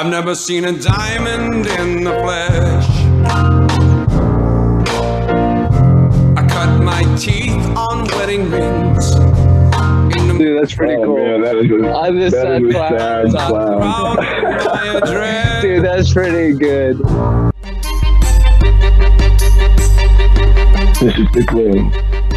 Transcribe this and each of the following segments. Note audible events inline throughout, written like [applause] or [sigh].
I've never seen a diamond in the flesh. I cut my teeth on wedding rings. Dude, that's pretty Oh, cool. man, that is a, I'm just that sad is a clown. sad clown. crowd of my address. Dude, that's pretty good. This is The Gloom,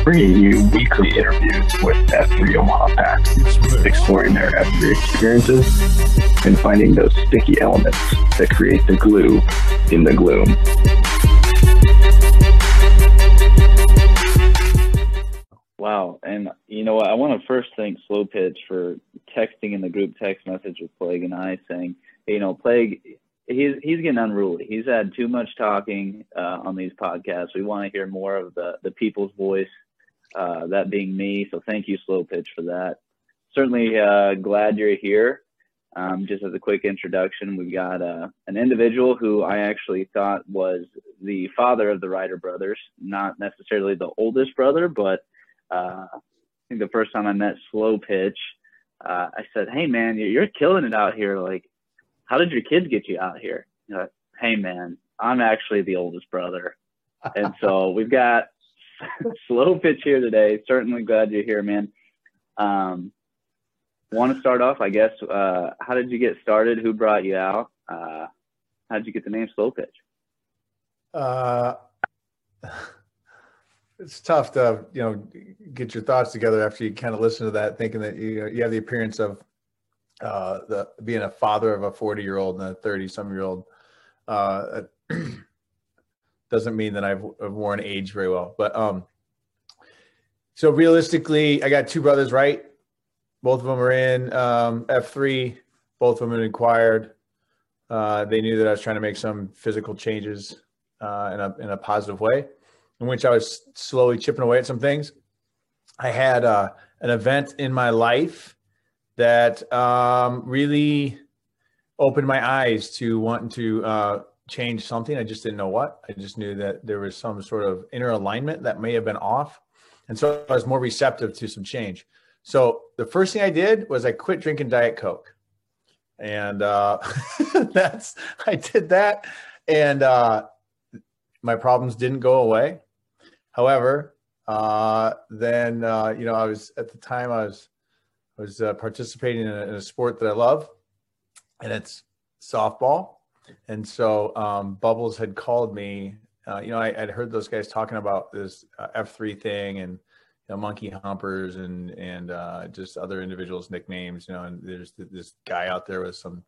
bringing you weekly interviews with F3 Omaha packs, exploring their F3 experiences and finding those sticky elements that create the glue in the gloom. Wow. And you know what? I want to first thank Slow Pitch for texting in the group text message with Plague and I saying, you know, Plague, he's, he's getting unruly. He's had too much talking uh, on these podcasts. We want to hear more of the, the people's voice, uh, that being me. So thank you, Slow Pitch, for that. Certainly uh, glad you're here. Um, just as a quick introduction, we've got uh, an individual who I actually thought was the father of the Ryder brothers, not necessarily the oldest brother, but uh, I think the first time I met Slow Pitch, uh, I said, "Hey man, you're, killing it out here. Like, how did your kids get you out here?" Hey man, I'm actually the oldest brother, and so we've got [laughs] Slow Pitch here today. Certainly glad you're here, man. Um, Want to start off, I guess. Uh, how did you get started? Who brought you out? Uh, how did you get the name Slow Pitch? Uh, [laughs] it's tough to you know get your thoughts together after you kind of listen to that, thinking that you you have the appearance of uh, the being a father of a forty year old and a thirty some year old. Uh, [clears throat] doesn't mean that I've, I've worn age very well, but um. So realistically, I got two brothers, right? Both of them are in um, F three. Both of them inquired. Uh, they knew that I was trying to make some physical changes uh, in a in a positive way, in which I was slowly chipping away at some things. I had uh, an event in my life that um, really opened my eyes to wanting to uh, change something. I just didn't know what. I just knew that there was some sort of inner alignment that may have been off, and so I was more receptive to some change. So the first thing I did was I quit drinking Diet Coke, and uh, [laughs] that's I did that, and uh, my problems didn't go away. However, uh, then uh, you know I was at the time I was I was uh, participating in a, in a sport that I love, and it's softball. And so um, Bubbles had called me. Uh, you know, I had heard those guys talking about this uh, F three thing and you know, monkey humpers and and uh, just other individuals' nicknames. You know, and there's this guy out there with some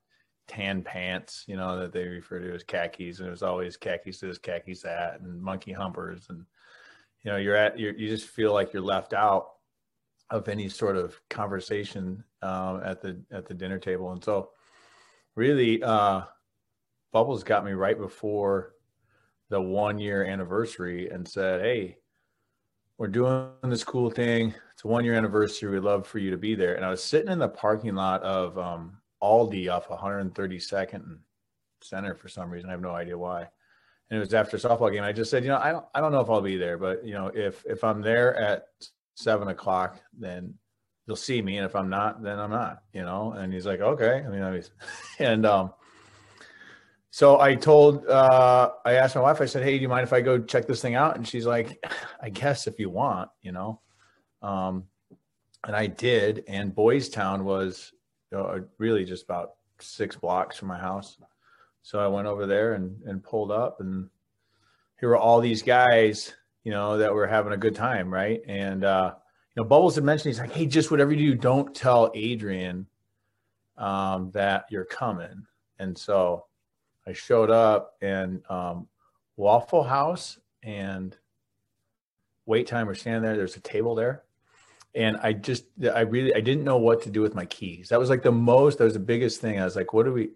tan pants, you know, that they refer to as khakis, and it was always khakis this, khakis that, and monkey humpers, and you know, you're at you're, you just feel like you're left out of any sort of conversation um, at the at the dinner table, and so really, uh, Bubbles got me right before the one year anniversary and said, "Hey." We're doing this cool thing. It's a one year anniversary. We'd love for you to be there. And I was sitting in the parking lot of um, Aldi off 132nd and Center for some reason. I have no idea why. And it was after a softball game. I just said, you know, I don't, I don't know if I'll be there, but you know, if if I'm there at seven o'clock, then you'll see me, and if I'm not, then I'm not. You know. And he's like, okay. I mean, I was, [laughs] and um, so I told, uh, I asked my wife. I said, hey, do you mind if I go check this thing out? And she's like, I guess if you want, you know. Um, and I did. And Boys Town was know, really just about six blocks from my house. So I went over there and, and pulled up, and here were all these guys, you know, that were having a good time, right? And uh, you know, Bubbles had mentioned he's like, "Hey, just whatever you do, don't tell Adrian um, that you're coming." And so I showed up, and um, Waffle House and Wait Time were standing there. There's a table there, and I just, I really, I didn't know what to do with my keys. That was like the most, that was the biggest thing. I was like, what do we?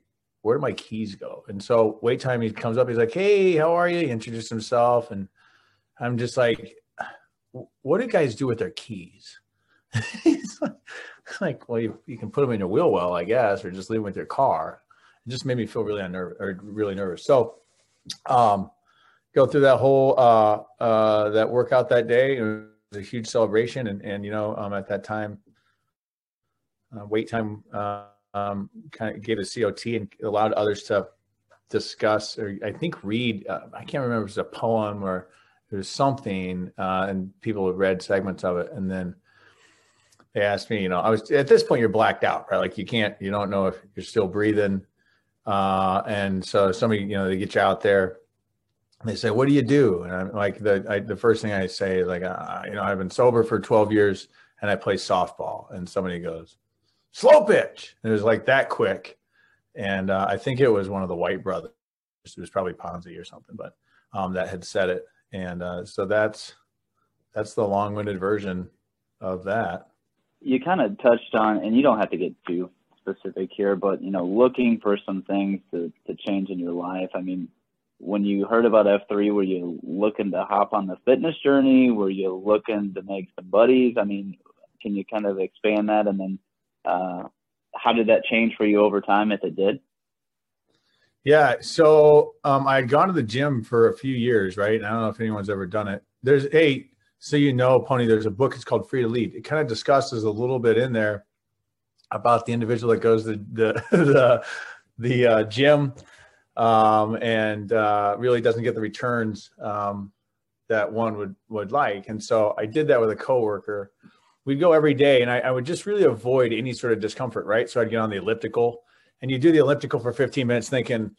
where do my keys go? And so wait time, he comes up, he's like, Hey, how are you? He introduced himself. And I'm just like, what do guys do with their keys? [laughs] he's like, well, you, you, can put them in your wheel well, I guess, or just leave them with your car. It just made me feel really unnervous or really nervous. So, um, go through that whole, uh, uh, that workout that day. It was a huge celebration. And, and, you know, um, at that time, uh, wait time, uh, um, kind of gave a COT and allowed others to discuss, or I think read. Uh, I can't remember if it was a poem or there was something, uh, and people read segments of it, and then they asked me. You know, I was at this point you're blacked out, right? Like you can't, you don't know if you're still breathing, uh, and so somebody, you know, they get you out there. They say, "What do you do?" And I'm like, the I, the first thing I say is like, uh, you know, I've been sober for 12 years and I play softball. And somebody goes, "Slow pitch." And it was like that quick, and uh, I think it was one of the White brothers. It was probably Ponzi or something, but um, that had said it. And uh, so that's that's the long-winded version of that. You kind of touched on, and you don't have to get too specific here, but you know, looking for some things to to change in your life. I mean, when you heard about F3, were you looking to hop on the fitness journey? Were you looking to make some buddies? I mean, can you kind of expand that? And then, uh, how did that change for you over time if it did? Yeah. So um, I had gone to the gym for a few years, right? And I don't know if anyone's ever done it. There's a, so you know, Pony, there's a book, it's called Freed to Lead. It kind of discusses a little bit in there about the individual that goes to the, [laughs] the, the uh, gym um, and uh, really doesn't get the returns um, that one would would like. And so I did that with a coworker. We'd go every day, and I, I would just really avoid any sort of discomfort, right? So I'd get on the elliptical, and you do the elliptical for 15 minutes, thinking,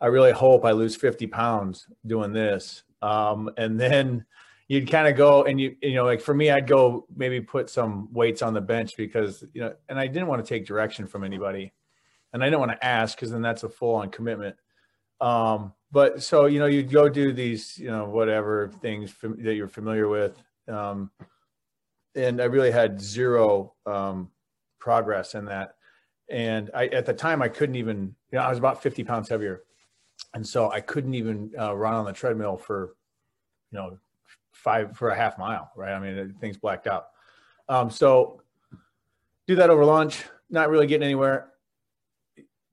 I really hope I lose 50 pounds doing this. Um, and then you'd kind of go and you you know like for me I'd go maybe put some weights on the bench because you know and I didn't want to take direction from anybody. And I didn't want to ask because then that's a full on commitment. Um, but so you know, you'd go do these, you know, whatever things that you're familiar with, um, and I really had zero um, progress in that. And I, at the time, I couldn't even, you know, I was about 50 pounds heavier, and so I couldn't even uh, run on the treadmill for, you know, five for a half mile. Right? I mean, things blacked out. Um, so do that over lunch, not really getting anywhere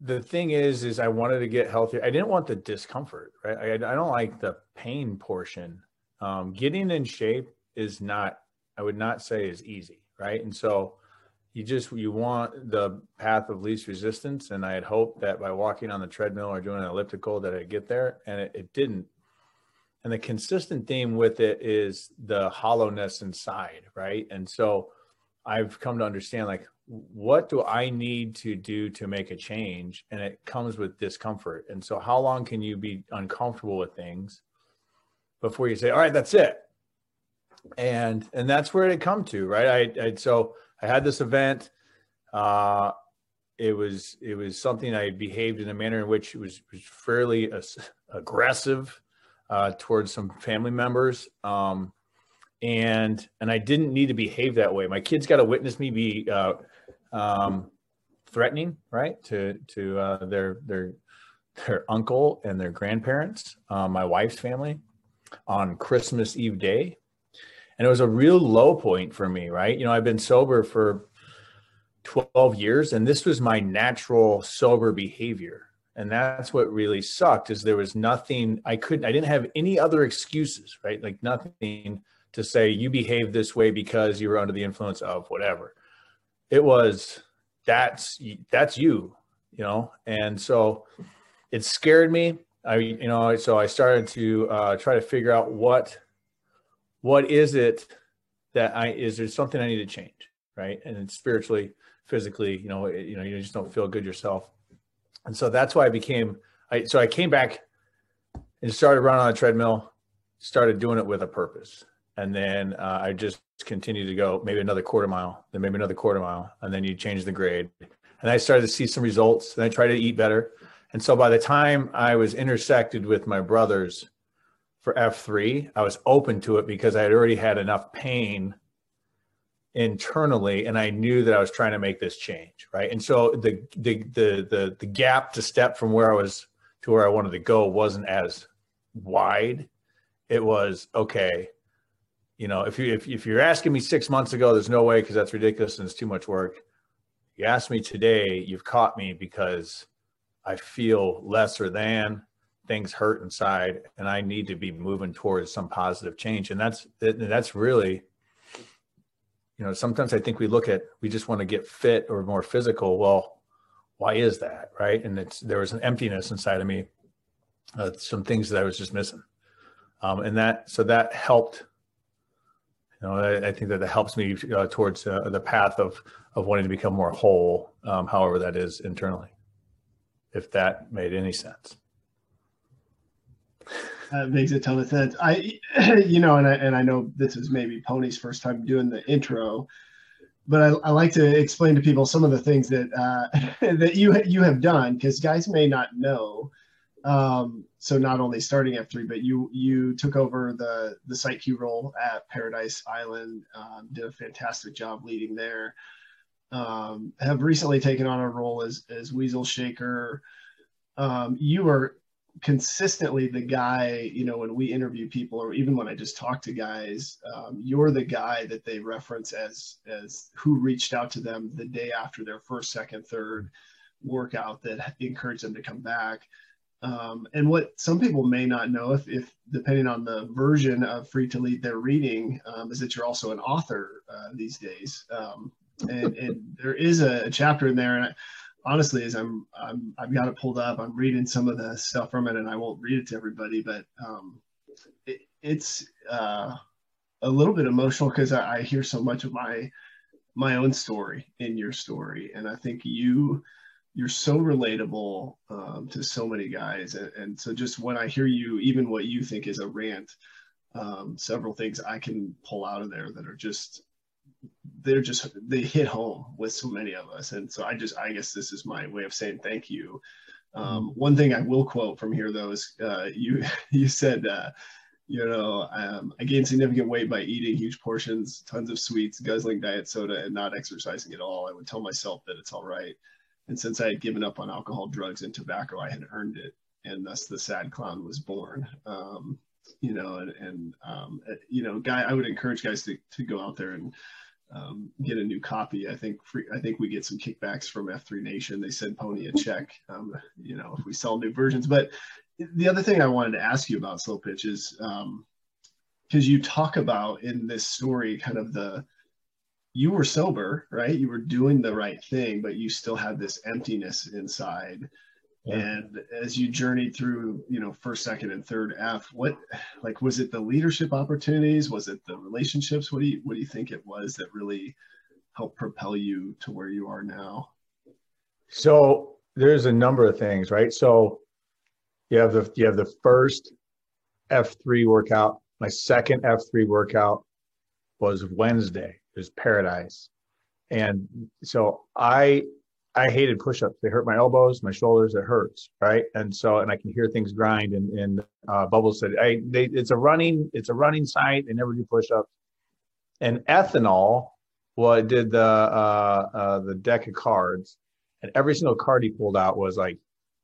the thing is is i wanted to get healthier i didn't want the discomfort right i, I don't like the pain portion um, getting in shape is not i would not say is easy right and so you just you want the path of least resistance and i had hoped that by walking on the treadmill or doing an elliptical that i'd get there and it, it didn't and the consistent theme with it is the hollowness inside right and so i've come to understand like what do I need to do to make a change? And it comes with discomfort. And so, how long can you be uncomfortable with things before you say, "All right, that's it"? And and that's where it come to, right? I, I so I had this event. Uh, it was it was something I behaved in a manner in which it was, was fairly aggressive uh, towards some family members. Um, and and I didn't need to behave that way. My kids got to witness me be uh, um, threatening, right, to to uh, their their their uncle and their grandparents, uh, my wife's family, on Christmas Eve day, and it was a real low point for me, right? You know, I've been sober for 12 years, and this was my natural sober behavior. And that's what really sucked is there was nothing I couldn't I didn't have any other excuses, right? Like nothing to say you behave this way because you were under the influence of whatever. It was that's that's you you know? And so it scared me. I you know so i started to uh, try to figure out what what is it that i is there something i need to change right? And spiritually physically you know you know you just don't feel good yourself and so that's why i became i so i came back and started running on a treadmill started doing it with a purpose and then uh, I just continued to go maybe another quarter mile, then maybe another quarter mile, and then you change the grade. And I started to see some results, and I tried to eat better. And so by the time I was intersected with my brothers for F3, I was open to it because I had already had enough pain internally and I knew that I was trying to make this change, right? And so the the the the, the gap to step from where I was to where I wanted to go wasn't as wide. It was okay, you know, if you if, if you're asking me six months ago, there's no way because that's ridiculous and it's too much work. You ask me today, you've caught me because I feel lesser than things hurt inside, and I need to be moving towards some positive change. And that's that's really, you know, sometimes I think we look at we just want to get fit or more physical. Well, why is that? Right. And it's, there was an emptiness inside of me, uh, some things that I was just missing. Um, and that, so that helped, you know, I, I think that that helps me uh, towards uh, the path of, of wanting to become more whole, um, however that is internally, if that made any sense. That makes a ton of sense. I, [clears throat] you know, and I, and I know this is maybe Pony's first time doing the intro, but I, I like to explain to people some of the things that uh, [laughs] that you you have done because guys may not know. Um, so not only starting F3, but you you took over the the site Q role at Paradise Island, um, did a fantastic job leading there. Um, have recently taken on a role as as Weasel Shaker. Um, you are consistently the guy you know when we interview people or even when i just talk to guys um, you're the guy that they reference as as who reached out to them the day after their first second third workout that encouraged them to come back. Um, and what some people may not know if, if depending on the version of Freed to Lead they're reading um, is that you're also an author uh, these days. Um, and, and, there is a, chapter in there and I, honestly, as I'm, I'm I've got it pulled up, I'm reading some of the stuff from it, and I won't read it to everybody, but um, it, it's uh, a little bit emotional because I, I hear so much of my my own story in your story, and I think you you're so relatable um, to so many guys, and, and, so just when I hear you, even what you think is a rant, um, several things I can pull out of there that are just they're just they hit home with so many of us. And so i just i guess this is my way of saying thank you. Um, mm-hmm. one thing i will quote from here though is uh, you [laughs] you said uh, you know um, i gained significant weight by eating huge portions tons of sweets guzzling diet soda and not exercising at all. I would tell myself that it's all right. And since i had given up on alcohol drugs and tobacco i had earned it. And thus the sad clown was born. Um, you know and, and um, you know guy i would encourage guys to, to go out there and um, get a new copy. I think free, I think we get some kickbacks from F3 Nation. They send Pony a check, um, you know, if we sell new versions. But the other thing I wanted to ask you about Slow Pitch is because um, you talk about in this story kind of the you were sober, right? You were doing the right thing, but you still had this emptiness inside. And as you journeyed through, you know, first, second, and third F, what like was it the leadership opportunities? Was it the relationships? What do you what do you think it was that really helped propel you to where you are now? So there's a number of things, right? So you have the you have the first F3 workout. My second F3 workout was Wednesday. It was Paradise. And so I I hated push-ups. They hurt my elbows, my shoulders. It hurts, right? And so, and I can hear things grind. And, and uh, Bubbles said, "I, they, it's a running, it's a running site. They never do push-ups." And ethanol, well, did the uh, uh, the deck of cards, and every single card he pulled out was like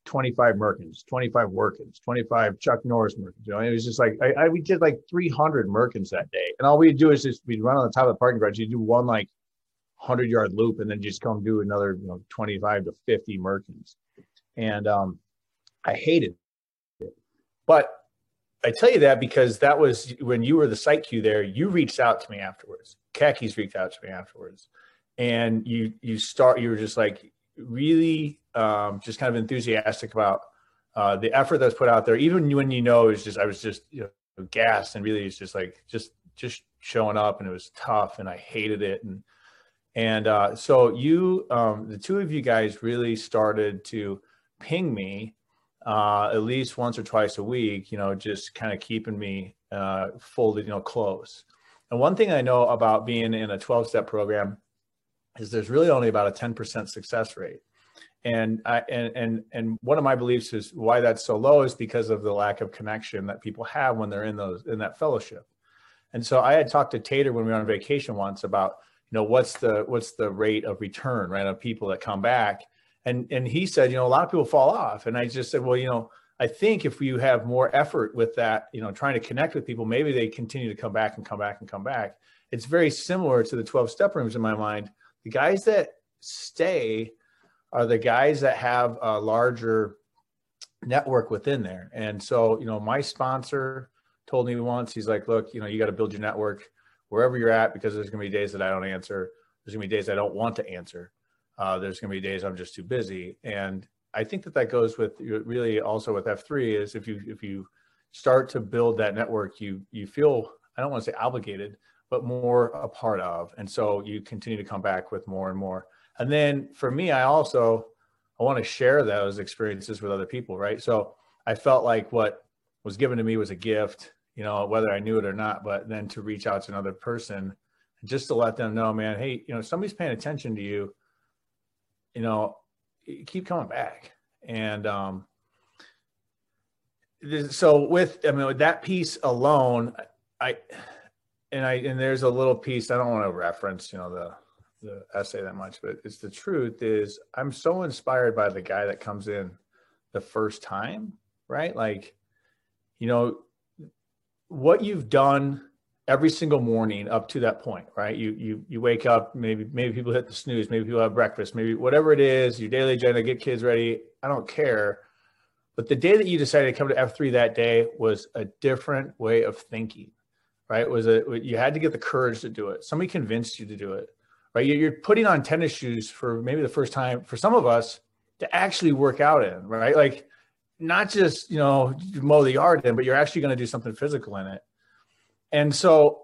25 Merkins, 25 Workins, 25 Chuck Norris Merkins. You know, it was just like I, I we did like 300 Merkins that day, and all we'd do is just we'd run on the top of the parking garage. You do one like 100 yard loop and then just come do another you know 25 to 50 merkins. And um, i hated it. But i tell you that because that was when you were the site Q there you reached out to me afterwards. Khakis reached out to me afterwards. And you you start you were just like really um, just kind of enthusiastic about uh, the effort that's put out there. Even when you know it's just i was just you know gassed and really it's just like just just showing up and it was tough and i hated it. And and uh, so you, um, the two of you guys really started to ping me uh, at least once or twice a week, you know, just kind of keeping me uh, folded, you know, close. And one thing I know about being in a 12 step program is there's really only about a 10% success rate. And I, and, and, and one of my beliefs is why that's so low is because of the lack of connection that people have when they're in those, in that fellowship. And so I had talked to Tater when we were on vacation once about, know what's the what's the rate of return right of people that come back? And and he said you know a lot of people fall off. And i just said well you know i think if you have more effort with that you know trying to connect with people maybe they continue to come back and come back and come back. It's very similar to the 12 step rooms in my mind. The guys that stay are the guys that have a larger network within there. And so you know my sponsor told me once he's like look you know you got to build your network wherever you're at because there's going to be days that I don't answer. There's going to be days I don't want to answer. Uh, there's going to be days I'm just too busy, and I think that that goes with really also with F3 is if you if you start to build that network, you you feel I don't want to say obligated, but more a part of, and so you continue to come back with more and more. And then for me, I also I want to share those experiences with other people, right? So I felt like what was given to me was a gift, you know, whether I knew it or not, but then to reach out to another person just to let them know, man, hey, you know, somebody's paying attention to you, you know, keep coming back. And um so with I mean with that piece alone, I and I and there's a little piece I don't want to reference, you know, the the essay that much, but it's the truth is I'm so inspired by the guy that comes in the first time, right? Like, you know, what you've done every single morning up to that point, right? You you you wake up, maybe maybe people hit the snooze, maybe people have breakfast, maybe whatever it is, your daily agenda, get kids ready. I don't care. But the day that you decided to come to F3 that day was a different way of thinking, right? It was a you had to get the courage to do it. Somebody convinced you to do it right? You're putting on tennis shoes for maybe the first time for some of us to actually work out in, right? Like not just, you know, mow the yard in, but you're actually going to do something physical in it. And so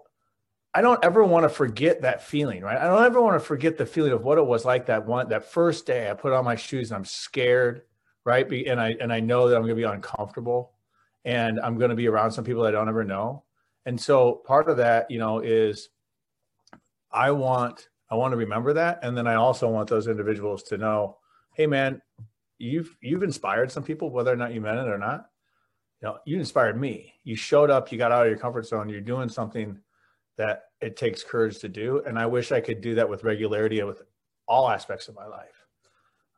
I don't ever want to forget that feeling, right? I don't ever want to forget the feeling of what it was like that one, that first day I put on my shoes and I'm scared, right? And I, and I know that I'm going to be uncomfortable and I'm going to be around some people I don't ever know. And so part of that, you know, is I want I want to remember that. And then I also want those individuals to know, hey man, you've you've inspired some people, whether or not you meant it or not. You know, you inspired me. You showed up, you got out of your comfort zone, you're doing something that it takes courage to do. And I wish I could do that with regularity with all aspects of my life.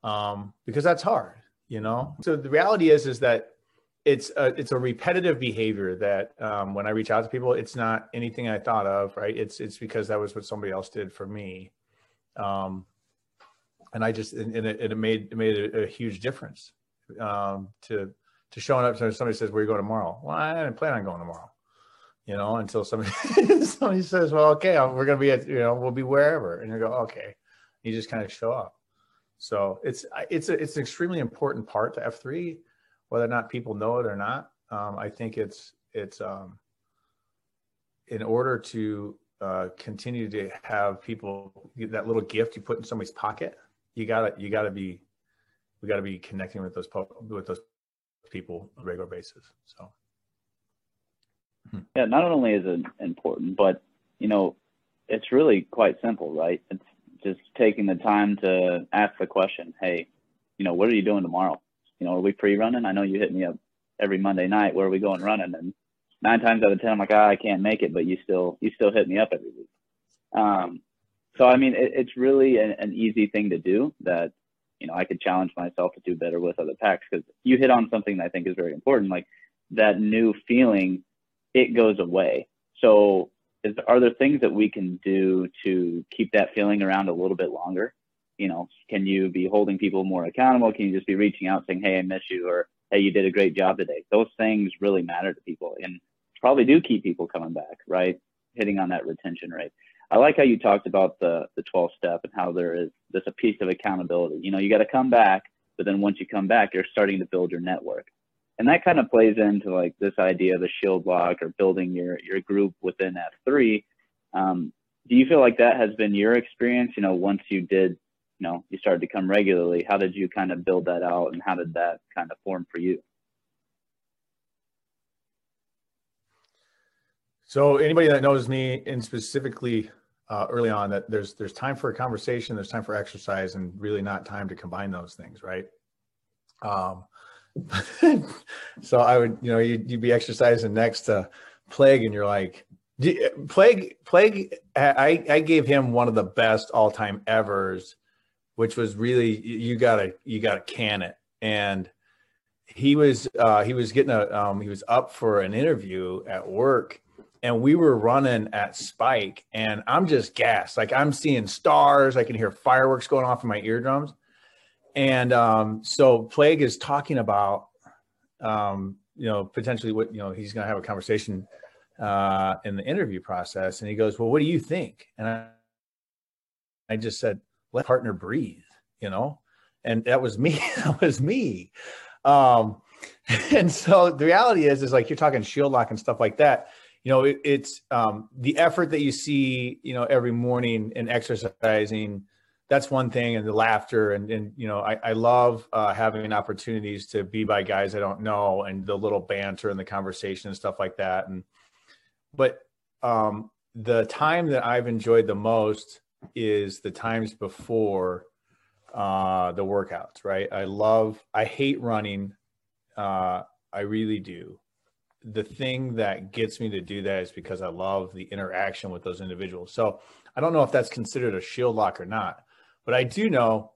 Um, because that's hard, you know. So the reality is is that it's a, it's a repetitive behavior that um, when I reach out to people, it's not anything I thought of, right? It's it's because that was what somebody else did for me, um, and I just and, it, it made it made a, a huge difference um, to to showing up. So somebody says, "Where you going tomorrow?" Well, I didn't plan on going tomorrow, you know, until somebody [laughs] somebody says, "Well, okay, we're gonna be at you know we'll be wherever," and you go, "Okay," you just kind of show up. So it's it's a, it's an extremely important part to F three whether or not people know it or not. Um, I think it's it's um, in order to uh, continue to have people that little gift you put in somebody's pocket. You gotta you gotta be we gotta be connecting with those with those people on a regular basis. So hmm. yeah, not only is it important, but you know, it's really quite simple, right? It's just taking the time to ask the question, hey, you know, what are you doing tomorrow? you know, are we pre-running? I know you hit me up every Monday night. Where are we going running? And nine times out of ten, I'm like, ah, I can't make it, but you still you still hit me up every week. Um, so I mean, it, it's really an, an easy thing to do that you know I could challenge myself to do better with other packs because you hit on something that I think is very important, like that new feeling. It goes away. So is, are there things that we can do to keep that feeling around a little bit longer? you know, can you be holding people more accountable? Can you just be reaching out saying, hey, I miss you, or hey, you did a great job today? Those things really matter to people and probably do keep people coming back, right? Hitting on that retention rate. I like how you talked about the the 12 step and how there is this a piece of accountability. You know, you got to come back, but then once you come back, you're starting to build your network. And that kind of plays into like this idea of a shield lock or building your your group within F3. Um, do you feel like that has been your experience? You know, once you did you know you started to come regularly how did you kind of build that out and how did that kind of form for you so anybody that knows me and specifically uh, early on that there's there's time for a conversation there's time for exercise and really not time to combine those things right? Um [laughs] so i would you know you'd, you'd be exercising next to plague and you're like plague plague i i gave him one of the best all-time evers which was really you gotta you gotta can it. And he was uh, he was getting a um, he was up for an interview at work and we were running at spike and i'm just gassed like i'm seeing stars i can hear fireworks going off in my eardrums and um, so plague is talking about um, you know potentially what you know he's going to have a conversation uh, in the interview process and he goes well what do you think and i, I just said let partner breathe. you know, and that was me. [laughs] that was me. Um, [laughs] and so the reality is, is like you're talking shield lock and stuff like that. You know, it, it's um, the effort that you see, you know, every morning in exercising. That's one thing, and the laughter, and and you know, I, I love uh, having opportunities to be by guys I don't know, and the little banter and the conversation and stuff like that. And but um, the time that I've enjoyed the most is the times before uh, the workouts. Right? I love. I hate running uh, I really do. The thing that gets me to do that is because I love the interaction with those individuals. So I don't know if that's considered a shield lock or not, but I do know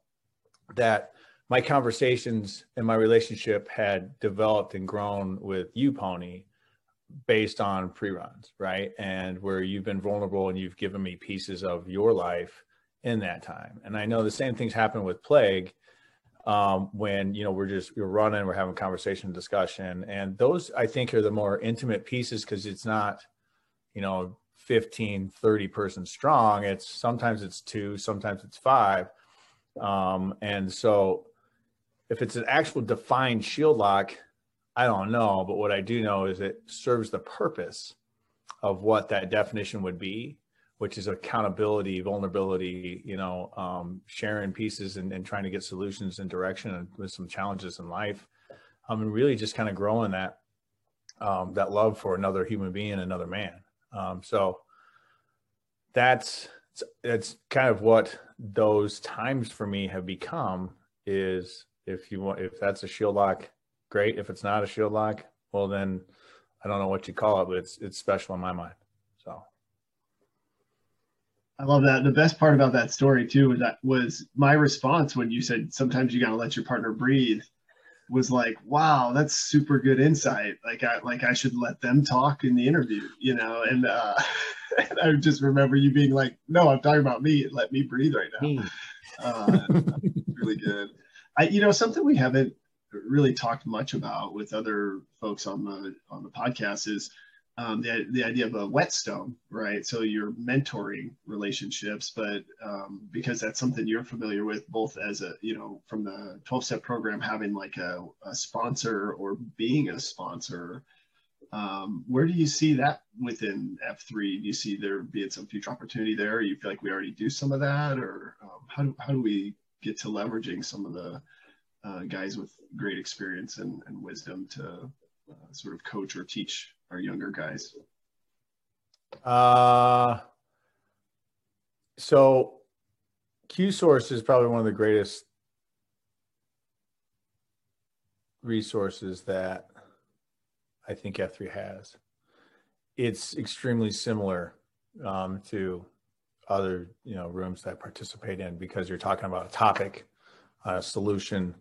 that my conversations and my relationship had developed and grown with you, Pony, based on pre-runs, right? And where you've been vulnerable and you've given me pieces of your life in that time. And I know the same things happen with Plague um, when you know we're just we're running, we're having conversation, discussion, and those I think are the more intimate pieces because it's not, you know, 15, 30 person strong. It's sometimes it's two, sometimes it's five, um, and so if it's an actual defined shield lock, I don't know, but what I do know is it serves the purpose of what that definition would be which is accountability, vulnerability, you know, um, sharing pieces and, and, trying to get solutions and direction with some challenges in life. Um, and really just kind of growing that, um, that love for another human being, another man. Um, so that's, it's kind of what those times for me have become is if you want, if that's a shield lock, great. If it's not a shield lock, well, then I don't know what you call it, but it's, it's special in my mind. I love that. The best part about that story too was that was my response when you said sometimes you gotta let your partner breathe was like, wow, that's super good insight. Like I like I should let them talk in the interview, you know. And, uh, [laughs] and I just remember you being like, no, I'm talking about me. Let me breathe right now. Uh, really good. I you know something we haven't really talked much about with other folks on the on the podcast is um, the, the idea of a whetstone, right? So you're mentoring relationships, but um, because that's something you're familiar with, both as a, you know, from the 12 step program, having like a, a sponsor or being a sponsor, um, where do you see that within F3? Do you see there being some future opportunity there? You feel like we already do some of that? Or um, how, do, how do we get to leveraging some of the uh, guys with great experience and, and wisdom to uh, sort of coach or teach our younger guys? Uh, so Source is probably one of the greatest resources that I think F3 has. It's extremely similar um, to other you know rooms that I participate in because you're talking about a topic, a solution,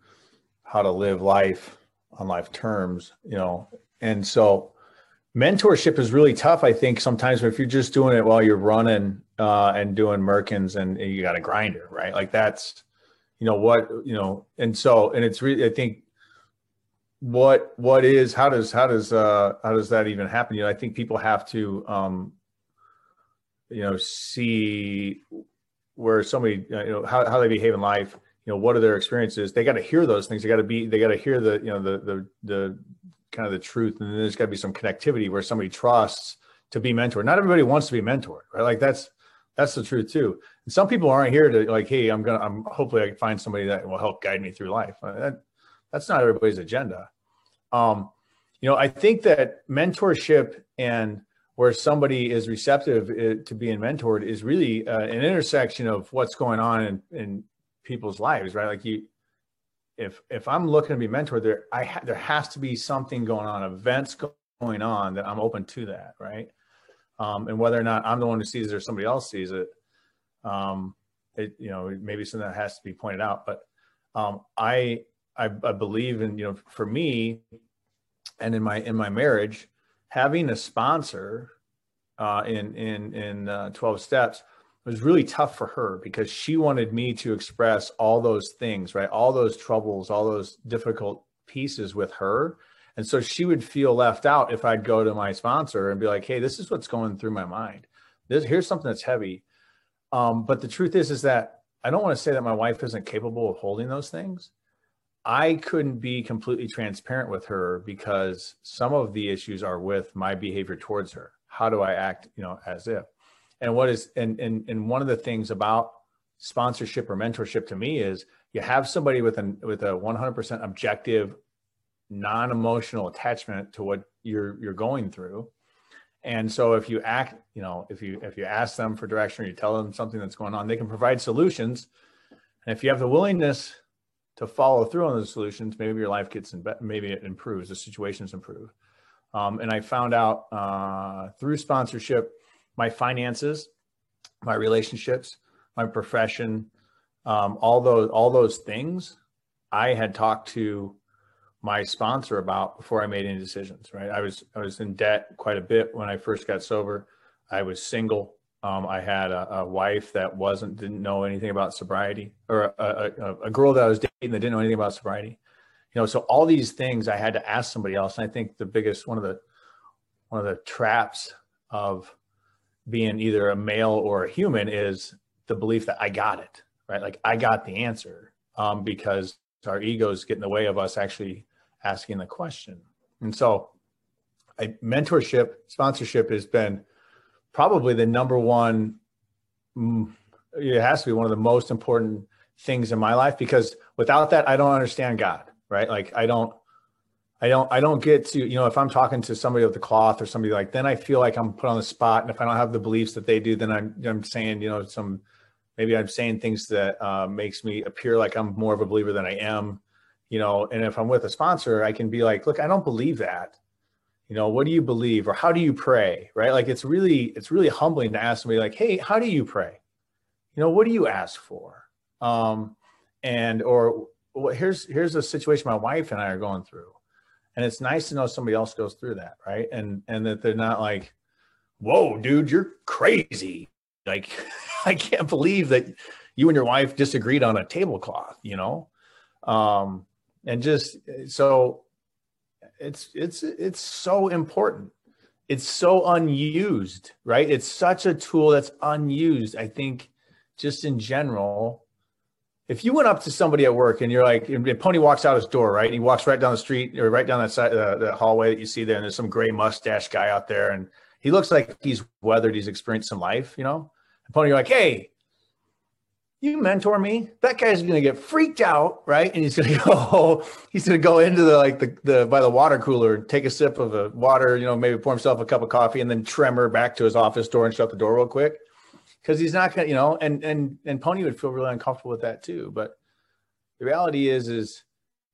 how to live life on life terms, you know, and so mentorship is really tough. I think sometimes if you're just doing it while you're running uh, and doing Merkins and, you got a grinder, right? Like that's, you know, what, you know, and so, and it's really, I think what, what is, how does, how does, uh, how does that even happen? You know, I think people have to, um, you know, see where somebody, you know, how, how they behave in life, you know, what are their experiences? They got to hear those things. They got to be, they got to hear the, you know, the, the, the, kind of the truth and then there's got to be some connectivity where somebody trusts to be mentored. Not everybody wants to be mentored right? Like that's that's the truth too. And some people aren't here to like hey i'm gonna i'm hopefully i can find somebody that will help guide me through life. Uh, that, that's not everybody's agenda. Um you know i think that mentorship and where somebody is receptive uh, to being mentored is really uh, an intersection of what's going on in, in people's lives right? Like you if if I'm looking to be mentored, there I ha- there has to be something going on, events going on that I'm open to that, right? Um, and whether or not I'm the one who sees it or somebody else sees it, um, it you know maybe something that has to be pointed out. But um, I, I I believe in you know for me, and in my in my marriage, having a sponsor uh, in in in uh, 12 steps was really tough for her because she wanted me to express all those things, right? All those troubles, all those difficult pieces with her. And so she would feel left out if I'd go to my sponsor and be like, "Hey, this is what's going through my mind. This here's something that's heavy." Um, but the truth is, is that I don't want to say that my wife isn't capable of holding those things. I couldn't be completely transparent with her because some of the issues are with my behavior towards her. How do I act, you know, as if? And what is and and and one of the things about sponsorship or mentorship to me is you have somebody with an with a 100% objective non-emotional attachment to what you're you're going through. And so if you act you know if you if you ask them for direction or you tell them something that's going on they can provide solutions. And if you have the willingness to follow through on those solutions maybe your life gets in maybe it improves the situations improve. Um, and i found out uh, through sponsorship my finances my relationships my profession um, all those all those things i had talked to my sponsor about before I made any decisions. Right, I was I was in debt quite a bit when I first got sober. I was single. Um, I had a, a, wife that wasn't didn't know anything about sobriety, or a, a, a, girl that I was dating that didn't know anything about sobriety. You know, so all these things I had to ask somebody else. And I think the biggest one of the one of the traps of being either a male or a human is the belief that I got it right. Like I got the answer um, because our egos get in the way of us actually asking the question. And so, I, mentorship, sponsorship has been probably the number one. Mm, it has to be one of the most important things in my life because without that, I don't understand God. Right? Like I don't. I don't I don't get to, you know, if I'm talking to somebody of the cloth or somebody like then I feel like I'm put on the spot. And if I don't have the beliefs that they do, then I'm I'm saying, you know, some maybe I'm saying things that uh, makes me appear like I'm more of a believer than I am you know. And if i'm with a sponsor i can be like look i don't believe that. You know what do you believe? Or how do you pray? Right? Like it's really it's really humbling to ask somebody like hey how do you pray? You know what do you ask for? Um and or well, here's here's a situation my wife and i are going through and it's nice to know somebody else goes through that right? And and that they're not like whoa dude you're crazy. Like [laughs] i can't believe that you and your wife disagreed on a tablecloth you know? Um and just so it's it's it's so important. It's so unused right? It's such a tool that's unused. I think just in general if you went up to somebody at work and you're like and pony walks out his door right? And he walks right down the street or right down that side uh, the hallway that you see there and there's some gray mustache guy out there and he looks like he's weathered he's experienced some life you know? And pony you're like hey you mentor me? That guy's gonna get freaked out right? And he's gonna [laughs] go he's gonna go into the like the, the by the water cooler take a sip of a water you know maybe pour himself a cup of coffee and then tremor back to his office door and shut the door real quick because he's not gonna you know and and and pony would feel really uncomfortable with that too but the reality is is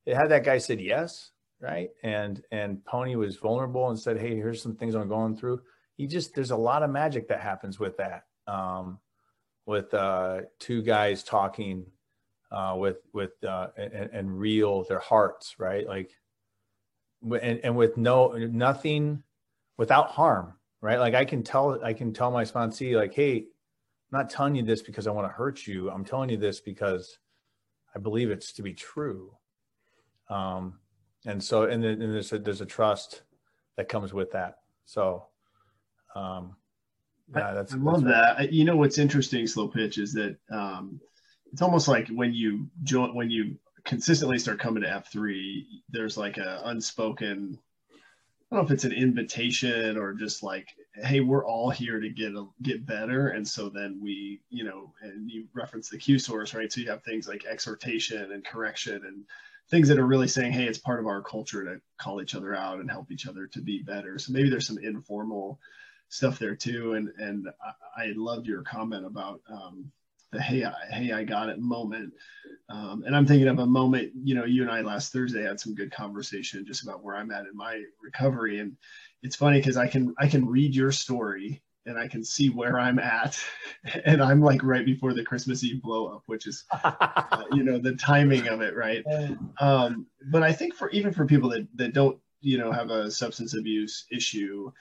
it had that guy said yes right and and pony was vulnerable and said hey here's some things i'm going through he just there's a lot of magic that happens with that um with uh, two guys talking uh, with with uh, and, and real their hearts, right? Like, and, and with no nothing without harm, right? Like I can tell I can tell my sponsee like, hey, I'm not telling you this because I want to hurt you. I'm telling you this because I believe it's to be true. Um, and so and, then, and there's a, there's a trust that comes with that. So, um, yeah, that's, I love that's that. You know what's interesting, slow pitch, is that um, it's almost like when you join, when you consistently start coming to F three, there's like a unspoken. I don't know if it's an invitation or just like, hey, we're all here to get a, get better, and so then we, you know, and you reference the Q source, right? So you have things like exhortation and correction and things that are really saying, hey, it's part of our culture to call each other out and help each other to be better. So maybe there's some informal stuff there too. And and I, I loved your comment about um, the hey I, hey I got it moment. Um, and I'm thinking of a moment. You know, you and I last Thursday had some good conversation just about where I'm at in my recovery. And it's funny because I can I can read your story and I can see where I'm at, [laughs] and I'm like right before the Christmas Eve blow up, which is, [laughs] uh, you know, the timing of it, right? Um, but I think for even for people that that don't, you know, have a substance abuse issue,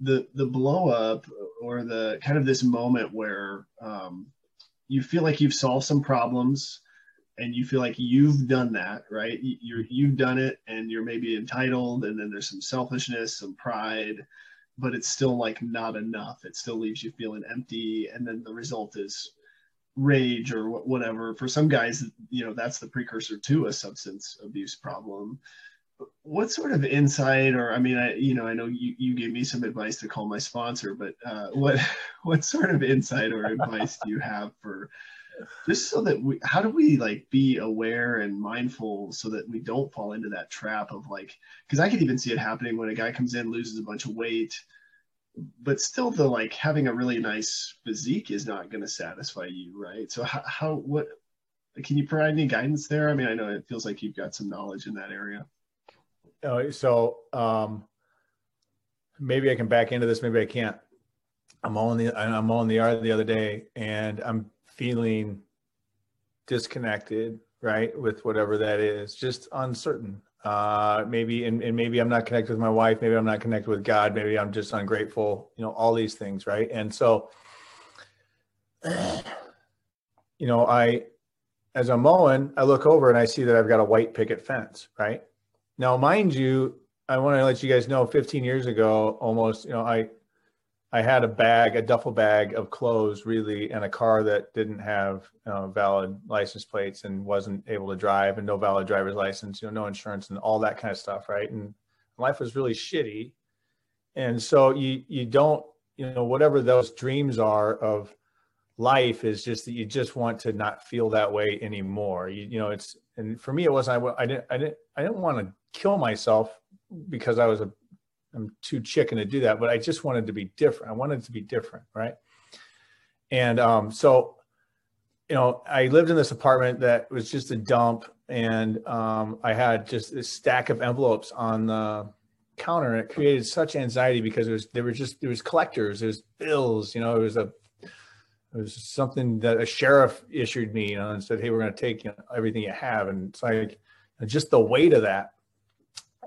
the the blow up or the kind of this moment where um, you feel like you've solved some problems and you feel like you've done that right you're you've done it and you're maybe entitled and then there's some selfishness some pride but it's still like not enough it still leaves you feeling empty and then the result is rage or whatever. For some guys, you know, that's the precursor to a substance abuse problem. What sort of insight, or I mean, I you know, I know you, you gave me some advice to call my sponsor, but uh, what [laughs] what sort of insight or advice do you have for just so that we how do we like be aware and mindful so that we don't fall into that trap of like because i could even see it happening when a guy comes in loses a bunch of weight but still the like having a really nice physique is not going to satisfy you right? So how, how what can you provide any guidance there? I mean i know it feels like you've got some knowledge in that area. Oh, so um maybe i can back into this maybe i can't. I'm on the i'm on the yard the other day and i'm feeling disconnected right with whatever that is just uncertain. Uh, maybe and, and maybe i'm not connected with my wife maybe i'm not connected with god maybe i'm just ungrateful you know all these things right? And so [sighs] you know i as i'm mowing i look over and i see that i've got a white picket fence right? Now mind you i want to let you guys know 15 years ago almost you know i I had a bag, a duffel bag of clothes, really, and a car that didn't have valid license plates and wasn't able to drive, and no valid driver's license, you know, no insurance, and all that kind of stuff, right? And life was really shitty, and so you you don't, you know, whatever those dreams are of life is just that you just want to not feel that way anymore. You you know, it's and for me it wasn't. I, I didn't I didn't I didn't want to kill myself because I was a I'm too chicken to do that, but I just wanted to be different. I wanted to be different, right? And um, so, you know, I lived in this apartment that was just a dump, and um, I had just this stack of envelopes on the counter, and it created such anxiety because it was there were just there was collectors, there was bills, you know, it was a it was something that a sheriff issued me, you know, and said, "Hey, we're going to take you know, everything you have," and it's like just the weight of that,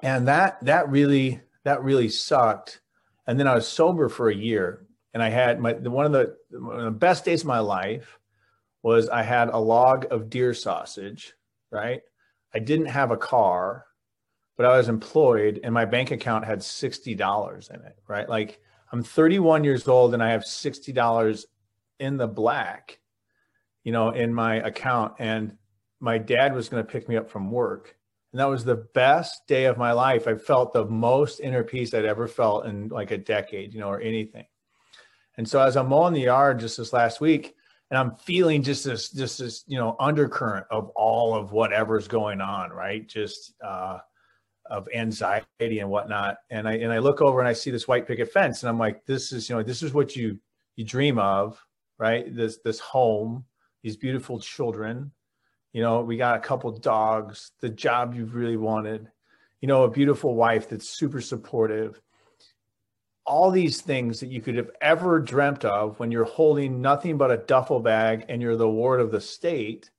and that that really that really sucked. And then I was sober for a year, and I had my one of the one of the best days of my life was I had a log of deer sausage. Right, I didn't have a car, but I was employed, and my bank account had sixty dollars in it. Right, like I'm 31 years old, and I have sixty dollars in the black, you know, in my account, and my dad was going to pick me up from work and that was the best day of my life. I felt the most inner peace I'd ever felt in like a decade, you know, or anything. And so as I'm mowing the yard just this last week, and I'm feeling just this, just this, you know, undercurrent of all of whatever's going on, right? Just uh, of anxiety and whatnot. And I and I look over and I see this white picket fence, and I'm like, this is, you know, this is what you you dream of, right? This this home, these beautiful children, you know we got a couple dogs the job you've really wanted you know a beautiful wife that's super supportive. All these things that you could have ever dreamt of when you're holding nothing but a duffel bag and you're the ward of the state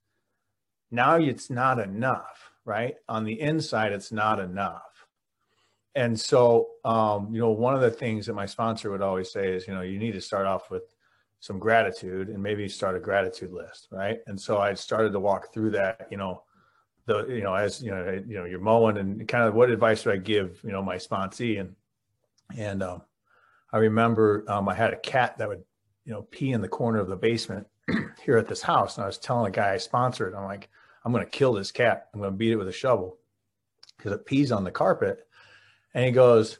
now it's not enough right? On the inside it's not enough. And so um, you know one of the things that my sponsor would always say is you know you need to start off with some gratitude and maybe start a gratitude list right? And so i started to walk through that you know the you know as you know you know you're mowing and kind of what advice do i give you know my sponsee? And and um, i remember um, i had a cat that would you know pee in the corner of the basement [clears throat] here at this house. And i was telling a guy i sponsored i'm like i'm going to kill this cat. I'm going to beat it with a shovel because it pees on the carpet. And he goes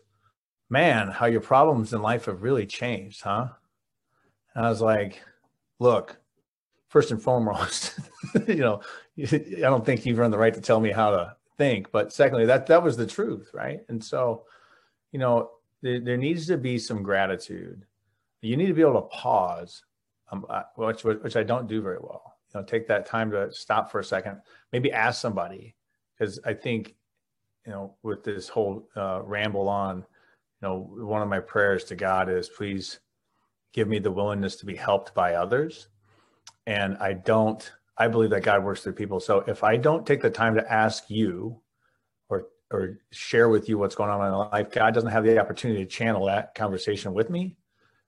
man how your problems in life have really changed huh and I was like, look, first and foremost, [laughs] you know, I don't think you've earned the right to tell me how to think. But secondly, that that was the truth, right? And so, you know, there, there needs to be some gratitude. You need to be able to pause, um, which which I don't do very well. You know, take that time to stop for a second, maybe ask somebody, because I think, you know, with this whole uh, ramble on, you know, one of my prayers to God is please give me the willingness to be helped by others. And I don't, I believe that God works through people. So if I don't take the time to ask you or or share with you what's going on in my life, God doesn't have the opportunity to channel that conversation with me.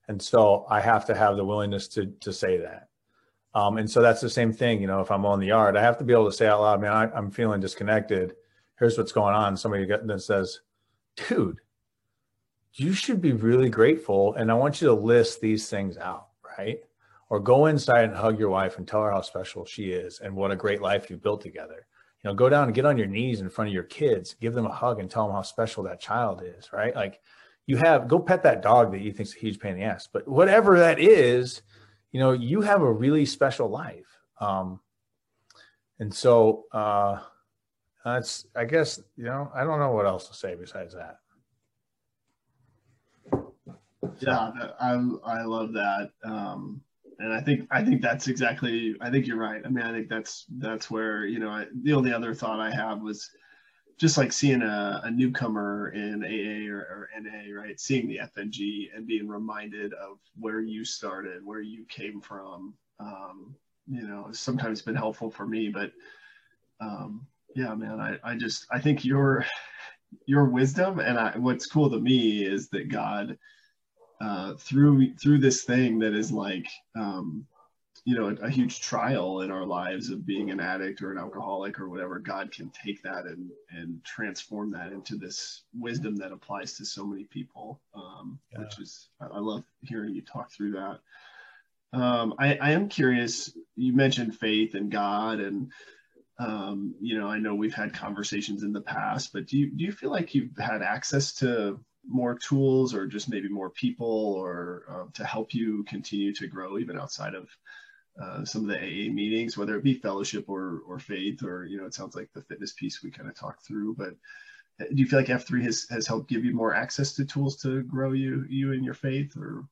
And so I have to have the willingness to to say that. Um, and so that's the same thing, you know, if I'm on the yard, I have to be able to say out loud, man, I, am feeling disconnected. Here's what's going on. Somebody that says, dude, you should be really grateful. And I want you to list these things out, right? or go inside and hug your wife and tell her how special she is and what a great life you built together you know go down and get on your knees in front of your kids give them a hug and tell them how special that child is right like you have go pet that dog that you think's a huge pain in the ass but whatever that is you know you have a really special life um and so uh that's i guess you know i don't know what else to say besides that yeah i i love that um and I think I think that's exactly. I think you're right. I mean, I think that's that's where you know I, the only other thought I have was just like seeing a, a newcomer in AA or, or, NA, right? Seeing the FNG and being reminded of where you started, where you came from. Um, you know, sometimes been helpful for me, but um, yeah, man, I, I just I think your your wisdom and I, what's cool to me is that God uh, through through this thing that is like um, you know a, a, huge trial in our lives of being an addict or an alcoholic or whatever god can take that and and transform that into this wisdom that applies to so many people um, yeah. which is i love hearing you talk through that um, I, I am curious you mentioned faith and god and um, you know i know we've had conversations in the past but do you do you feel like you've had access to more tools or just maybe more people or um, to help you continue to grow even outside of uh, some of the AA meetings, whether it be fellowship or or faith, or you know, it sounds like the fitness piece we kind of talked through. But uh, do you feel like F three has has helped give you more access to tools to grow you you in your faith, or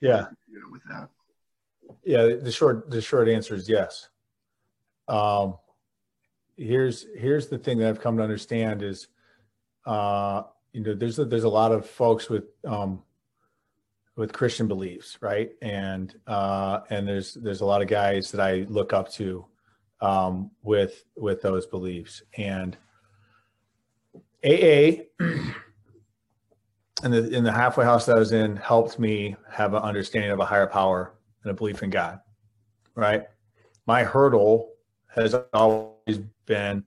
yeah, you know, with that? Yeah, the short the short answer is yes. Um, here's here's the thing that I've come to understand is, uh, you know, there's a, there's a lot of folks with um, with Christian beliefs, right? And uh, and there's there's a lot of guys that I look up to um, with with those beliefs. And AA and the in the halfway house that I was in helped me have an understanding of a higher power and a belief in God. Right. My hurdle has always been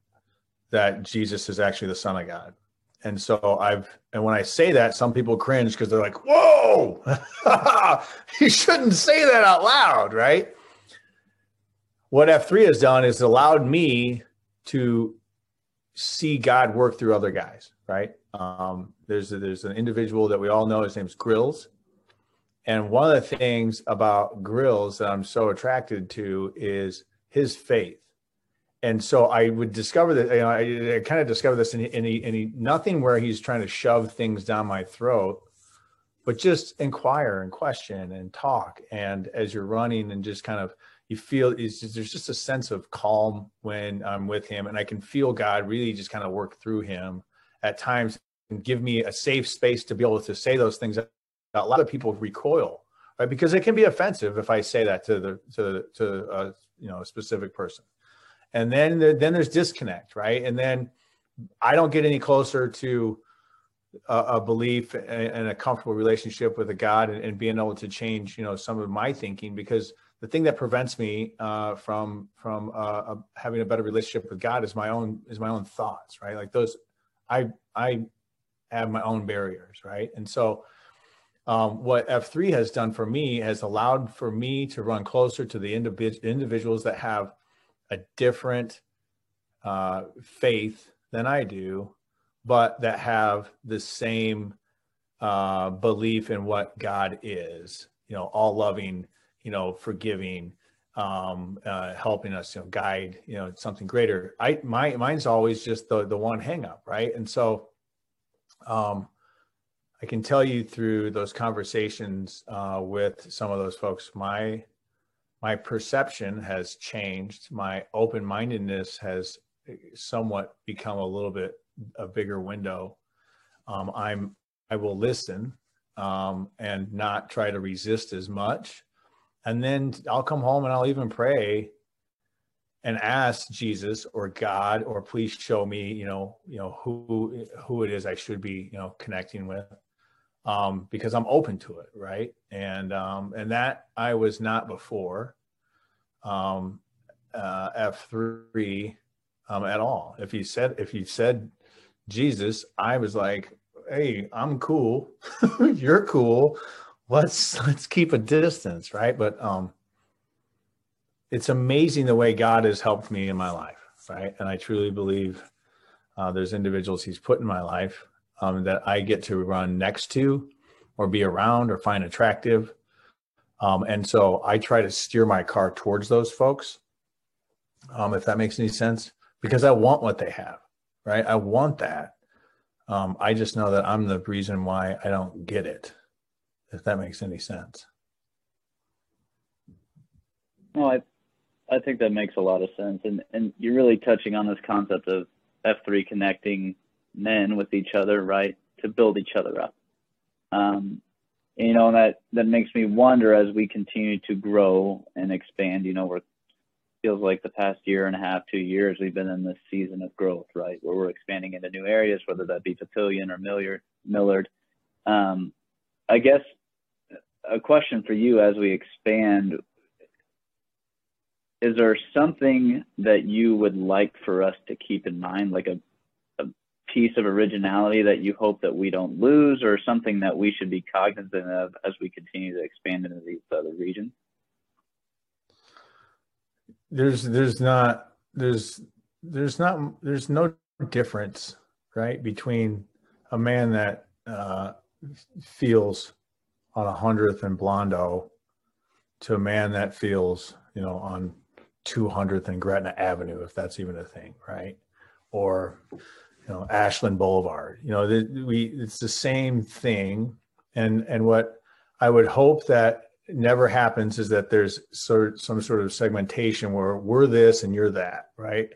that Jesus is actually the Son of God. And so I've, and when I say that, some people cringe because they're like, whoa, [laughs] you shouldn't say that out loud, right? What F3 has done is allowed me to see God work through other guys, right? Um, there's, a, there's an individual that we all know, his name's Grills. And one of the things about Grills that I'm so attracted to is his faith and so I would discover that you know I, I kind of discovered this in any any nothing where he's trying to shove things down my throat, but just inquire and question and talk. And as you're running and just kind of you feel just, there's just a sense of calm when I'm with him, and I can feel God really just kind of work through him at times and give me a safe space to be able to say those things. A lot of people recoil, right? Because it can be offensive if I say that to the to to a, you know a specific person and then then there's disconnect right? And then i don't get any closer to a, a belief and a comfortable relationship with a god and, and, being able to change you know some of my thinking because the thing that prevents me uh, from from uh, having a better relationship with god is my own is my own thoughts right? Like those i i have my own barriers right? And so um, what F3 has done for me has allowed for me to run closer to the individ- individuals that have a different uh, faith than I do, but that have the same uh, belief in what God is, you know, all loving, you know, forgiving, um, uh, helping us, you know, guide, you know, something greater. I, my, mine's always just the, the one hang up. Right. And so, um, I can tell you through those conversations uh, with some of those folks, my my perception has changed. My open mindedness has somewhat become a little bit a bigger window. Um, I'm I will listen um, and not try to resist as much, and then I'll come home and I'll even pray and ask Jesus or God or please show me you know you know who who it is I should be you know connecting with um, because I'm open to it, right? And um, and that I was not before um, uh, F three um, at all. If you said if you said Jesus, I was like, hey, I'm cool, [laughs] you're cool. Let's let's keep a distance, right? But um, it's amazing the way God has helped me in my life, right? And I truly believe uh, there's individuals He's put in my life um, that I get to run next to, or be around, or find attractive. Um, and so I try to steer my car towards those folks, um, if that makes any sense, because I want what they have, right? I want that. Um, I just know that I'm the reason why I don't get it, if that makes any sense. Well, I, I think that makes a lot of sense, and and you're really touching on this concept of F3 connecting men with each other, right, to build each other up. Um, you know, that that makes me wonder as we continue to grow and expand. You know, we're feels like the past year and a half, two years, we've been in this season of growth, right, where we're expanding into new areas, whether that be Papillion or Millard. Millard. Um, I guess a question for you as we expand is there something that you would like for us to keep in mind, like a, a piece of originality that you hope that we don't lose, or something that we should be cognizant of as we continue to expand into these other regions? There's there's not there's there's not there's no difference, right, between a man that uh, feels on a hundredth and Blondo to a man that feels, you know, on 200th and Gretna Avenue, if that's even a thing, right? Or, you know, Ashland Boulevard. You know, the, we it's the same thing, and and what I would hope that never happens is that there's sort some sort of segmentation where we're this and you're that, right?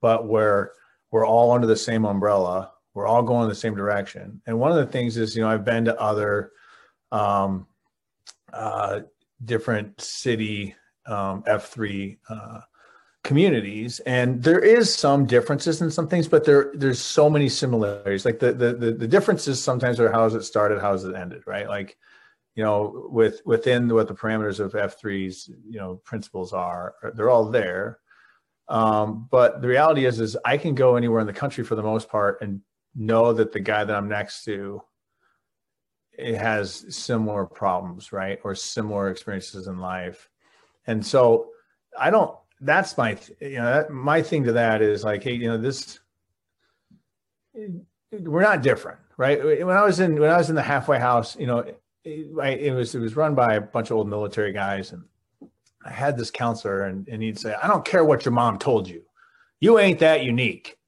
But where we're all under the same umbrella, we're all going the same direction. And one of the things is, you know, I've been to other um, uh, different city um, F3 uh, communities, and there is some differences in some things, but there there's so many similarities. Like the the the, the differences sometimes are how has it started, how has it ended, right? Like you know, with within what the parameters of F3's you know principles are, they're all there. Um, but the reality is, is I can go anywhere in the country for the most part and know that the guy that I'm next to it has similar problems, right, or similar experiences in life and so I don't, that's my, you know, that, my thing to that is like, hey, you know, this, we're not different, right? When I was in, when I was in the halfway house, you know, it, it was, it was run by a bunch of old military guys and I had this counselor and, and he'd say, I don't care what your mom told you. You ain't that unique.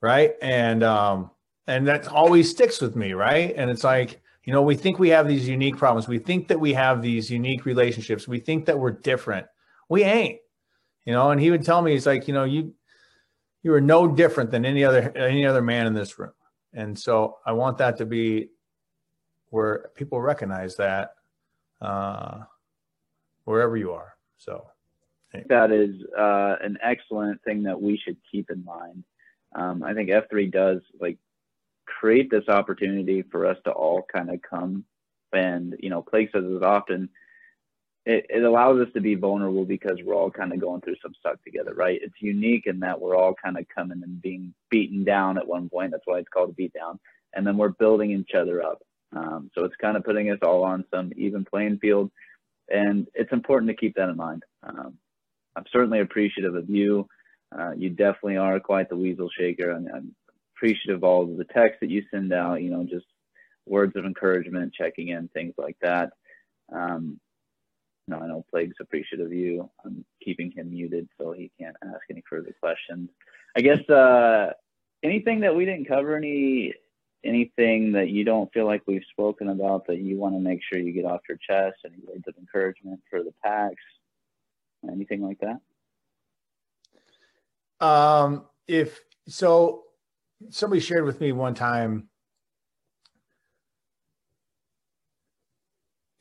Right. And, um, and that always sticks with me. Right. And it's like, you know, we think we have these unique problems. We think that we have these unique relationships. We think that we're different. We ain't. You know, and he would tell me, he's like, you know, you you are no different than any other any other man in this room. And so I want that to be where people recognize that uh, wherever you are. So that is uh, an excellent thing that we should keep in mind. Um, I think F3 does like create this opportunity for us to all kind of come and you know plague says it often it, it allows us to be vulnerable because we're all kind of going through some stuff together right? It's unique in that we're all kind of coming and being beaten down at one point. That's why it's called a beat down. And then we're building each other up. Um, so it's kind of putting us all on some even playing field. And it's important to keep that in mind. Um, i'm certainly appreciative of you. Uh, you definitely are quite the weasel shaker. And, and appreciative of all of the texts that you send out, you know, just words of encouragement, checking in, things like that. Um, I know Plague's appreciative of you. I'm keeping him muted so he can't ask any further questions. I guess uh, anything that we didn't cover, any anything that you don't feel like we've spoken about that you want to make sure you get off your chest, any words of encouragement for the packs, anything like that? Um, if so, somebody shared with me one time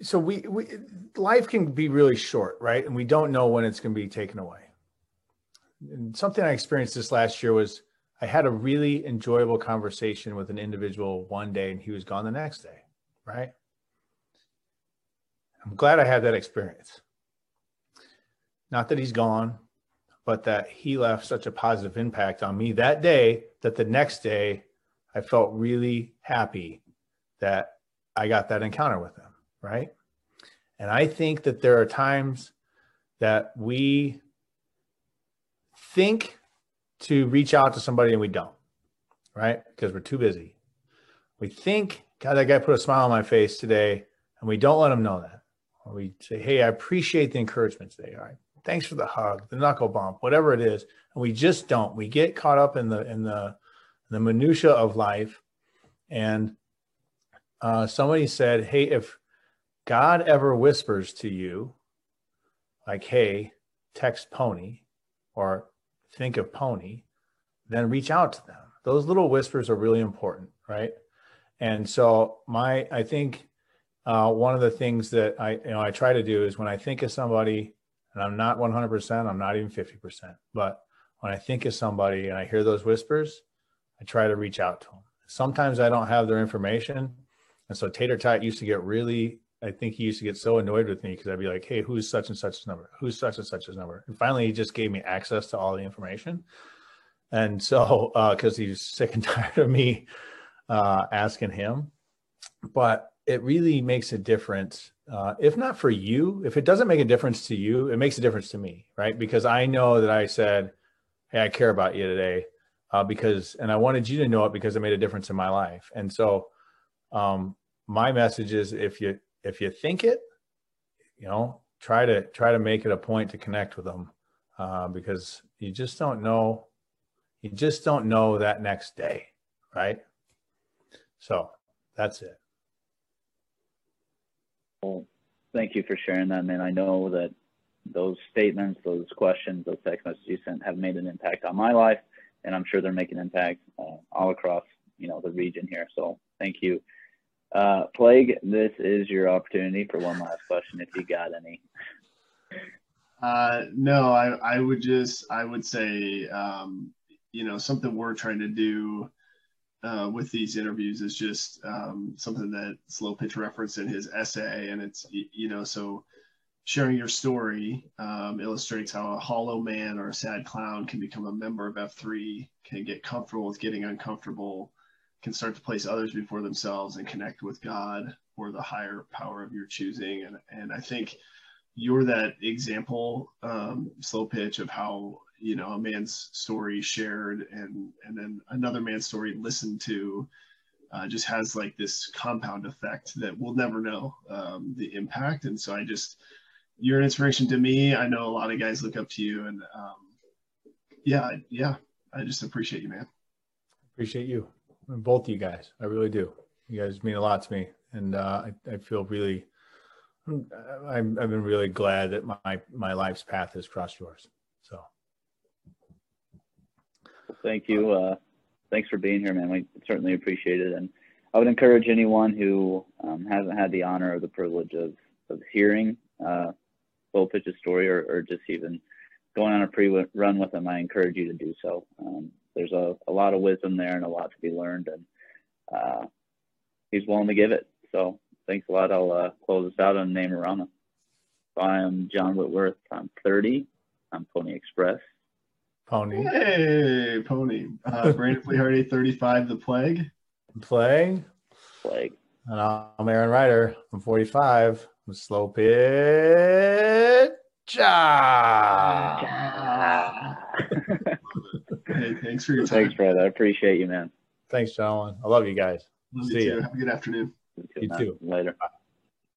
so we, we life can be really short right? And we don't know when it's going to be taken away. And something i experienced this last year was i had a really enjoyable conversation with an individual one day and he was gone the next day right? I'm glad i had that experience. Not that he's gone but that he left such a positive impact on me that day that the next day I felt really happy that I got that encounter with him, right? And I think that there are times that we think to reach out to somebody and we don't, right? Because we're too busy. We think, God, that guy put a smile on my face today, and we don't let him know that. Or we say, Hey, I appreciate the encouragement today. All right. Thanks for the hug, the knuckle bump, whatever it is. And we just don't. We get caught up in the in the the minutia of life. And uh, somebody said, Hey, if God ever whispers to you, like, hey, text pony or think of pony, then reach out to them. Those little whispers are really important, right? And so my, I think uh, one of the things that I, you know, I try to do is when I think of somebody, and I'm not 100%, I'm not even 50%, but when I think of somebody and I hear those whispers, I try to reach out to them. Sometimes I don't have their information. And so Tater Tot used to get really I think he used to get so annoyed with me because I'd be like, "Hey, who's such and such number? Who's such and such a number?" And finally, he just gave me access to all the information. And so, because uh, he's sick and [laughs] tired of me uh, asking him, but it really makes a difference. Uh, if not for you, if it doesn't make a difference to you, it makes a difference to me, right? Because I know that I said, "Hey, I care about you today," uh, because, and I wanted you to know it because it made a difference in my life. And so, um, my message is, if you if you think it, you know, try to try to make it a point to connect with them uh, because you just don't know. You just don't know that next day, right? So that's it. Well, thank you for sharing that, man. I know that those statements, those questions, those text messages you sent have made an impact on my life, and I'm sure they're making an impact uh, all across, you know, the region here. So thank you uh, Plague, this is your opportunity for one last question if you got any. Uh, no, I, I would just, I would say, um, you know, something we're trying to do uh, with these interviews is just um, something that Slow Pitch referenced in his essay. And it's, you know, so sharing your story um, illustrates how a hollow man or a sad clown can become a member of F3, can get comfortable with getting uncomfortable, can start to place others before themselves and connect with God or the higher power of your choosing. And, and I think you're that example, um, slow pitch of how, you know, a man's story shared and, and then another man's story listened to uh, just has like this compound effect that we'll never know um, the impact. And so I just, you're an inspiration to me. I know a lot of guys look up to you and um, yeah, yeah, I just appreciate you, man. Appreciate you both of you guys. I really do. You guys mean a lot to me, and uh, I, I feel really. I'm, I've been really glad that my my life's path has crossed yours. So. Thank you. Uh, thanks for being here, man. We certainly appreciate it, and I would encourage anyone who um, hasn't had the honor or the privilege of of hearing uh, Slow Pitch's story, or, or just even going on a pre-run with him. I encourage you to do so. Um, there's a, a lot of wisdom there and a lot to be learned, and uh, he's willing to give it. So thanks a lot. I'll uh, close this out on Name Rama. So I am John Whitworth. I'm 30. I'm Pony Express. Pony. Hey, Pony. Uh, [laughs] Brandon Flehardy, 35. The Plague. Plague. Plague. And I'm Aaron Ryder. I'm 45. I'm slow pitch. [laughs] [laughs] Hey, thanks for your time. Thanks, Fred. I appreciate you, man. Thanks, gentlemen. I love you guys. Love See you ya. Have a good afternoon. You too. Later. Bye.